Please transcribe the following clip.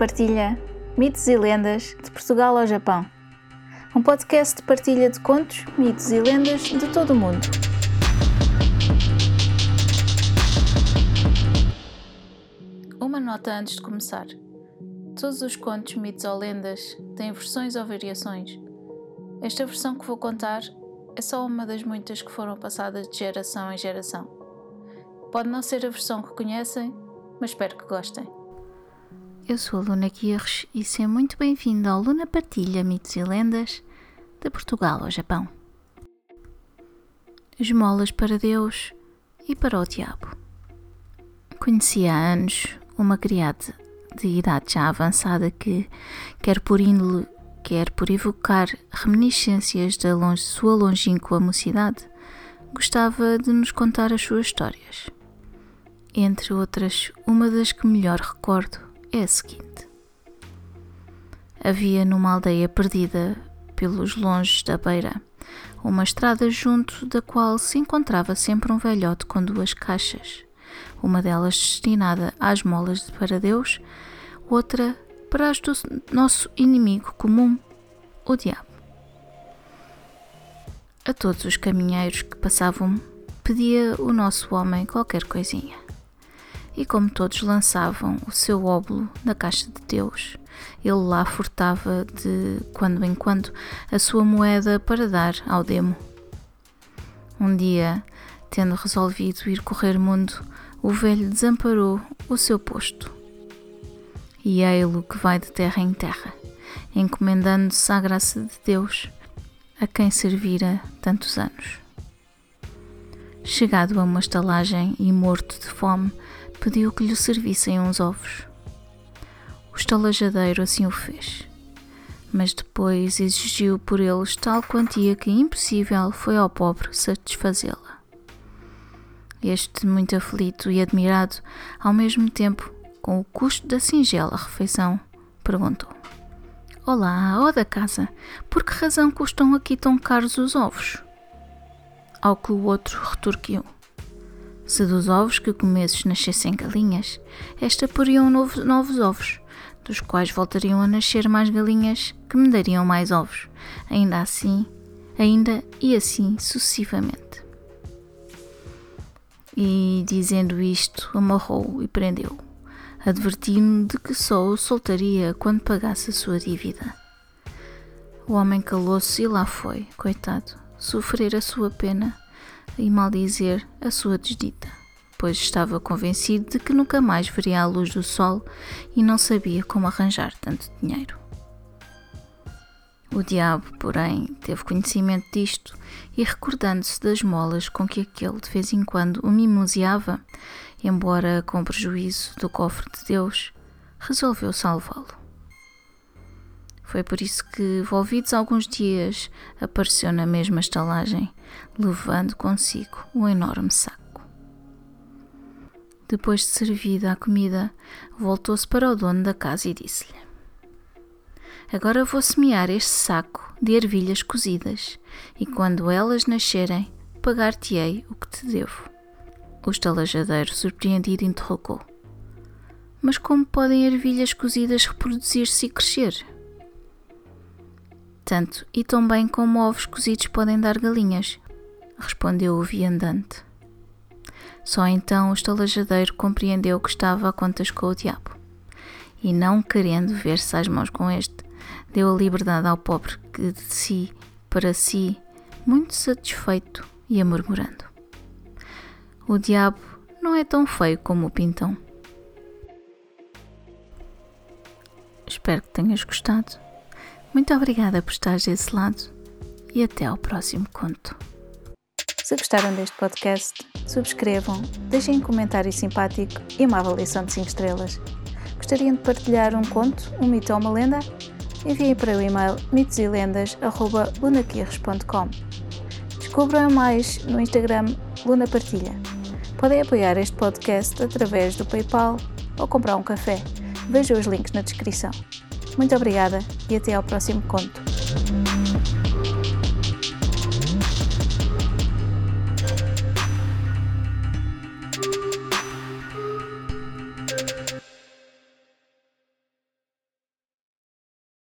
Partilha mitos e lendas de Portugal ao Japão. Um podcast de partilha de contos, mitos e lendas de todo o mundo. Uma nota antes de começar. Todos os contos, mitos ou lendas têm versões ou variações. Esta versão que vou contar é só uma das muitas que foram passadas de geração em geração. Pode não ser a versão que conhecem, mas espero que gostem. Eu sou a Luna Guirres e seja muito bem-vindo ao Luna Partilha Mitos e Lendas de Portugal ao Japão. Esmolas para Deus e para o Diabo. Conheci há anos uma criada de idade já avançada que, quer por índole, quer por evocar reminiscências da longe, sua longínqua mocidade, gostava de nos contar as suas histórias. Entre outras, uma das que melhor recordo é a seguinte: Havia numa aldeia perdida pelos longes da beira uma estrada junto da qual se encontrava sempre um velhote com duas caixas, uma delas destinada às molas de para Deus, outra para as do nosso inimigo comum, o diabo. A todos os caminheiros que passavam, pedia o nosso homem qualquer coisinha e como todos lançavam o seu óbolo na caixa de Deus, ele lá furtava de quando em quando a sua moeda para dar ao demo. Um dia, tendo resolvido ir correr mundo, o velho desamparou o seu posto. E ei-lo que vai de terra em terra, encomendando-se à graça de Deus, a quem servira tantos anos. Chegado a uma estalagem e morto de fome, pediu que lhe servissem uns ovos. O estalajadeiro assim o fez, mas depois exigiu por eles tal quantia que impossível foi ao pobre satisfazê-la. Este, muito aflito e admirado, ao mesmo tempo com o custo da singela refeição, perguntou: Olá, ó da casa, por que razão custam aqui tão caros os ovos? Ao que o outro retorquiu: se dos ovos que comesses nascessem galinhas, esta poriam novos, ovos, dos quais voltariam a nascer mais galinhas que me dariam mais ovos, ainda assim, ainda e assim sucessivamente. E, dizendo isto, amarrou-o e prendeu-o, advertindo de que só o soltaria quando pagasse a sua dívida. O homem calou-se e lá foi, coitado, sofrer a sua pena e maldizer a sua desdita, pois estava convencido de que nunca mais veria a luz do sol e não sabia como arranjar tanto dinheiro. O diabo, porém, teve conhecimento disto e, recordando-se das molas com que aquele de vez em quando o mimoseava, embora com prejuízo do cofre de Deus, resolveu salvá-lo. Foi por isso que, volvidos alguns dias, apareceu na mesma estalagem, levando consigo um enorme saco. Depois de servida a comida, voltou-se para o dono da casa e disse-lhe: Agora vou semear este saco de ervilhas cozidas, e quando elas nascerem, pagar-te-ei o que te devo. O estalajadeiro, surpreendido, interrogou: Mas como podem ervilhas cozidas reproduzir-se e crescer? Tanto e tão bem como ovos cozidos podem dar galinhas, respondeu o viandante. Só então o estalajadeiro compreendeu que estava a contas com o diabo, e não querendo ver-se às mãos com este, deu a liberdade ao pobre que de si, para si, muito satisfeito, ia murmurando. O diabo não é tão feio como o pintão. Espero que tenhas gostado. Muito obrigada por estares desse lado e até ao próximo conto. Se gostaram deste podcast, subscrevam, deixem um comentário simpático e uma avaliação de 5 estrelas. Gostariam de partilhar um conto, um mito ou uma lenda? Enviem para o e-mail mitoselendas.lunaquirres.com Descubram mais no Instagram Luna Partilha. Podem apoiar este podcast através do PayPal ou comprar um café. Vejam os links na descrição. Muito obrigada e até ao próximo conto.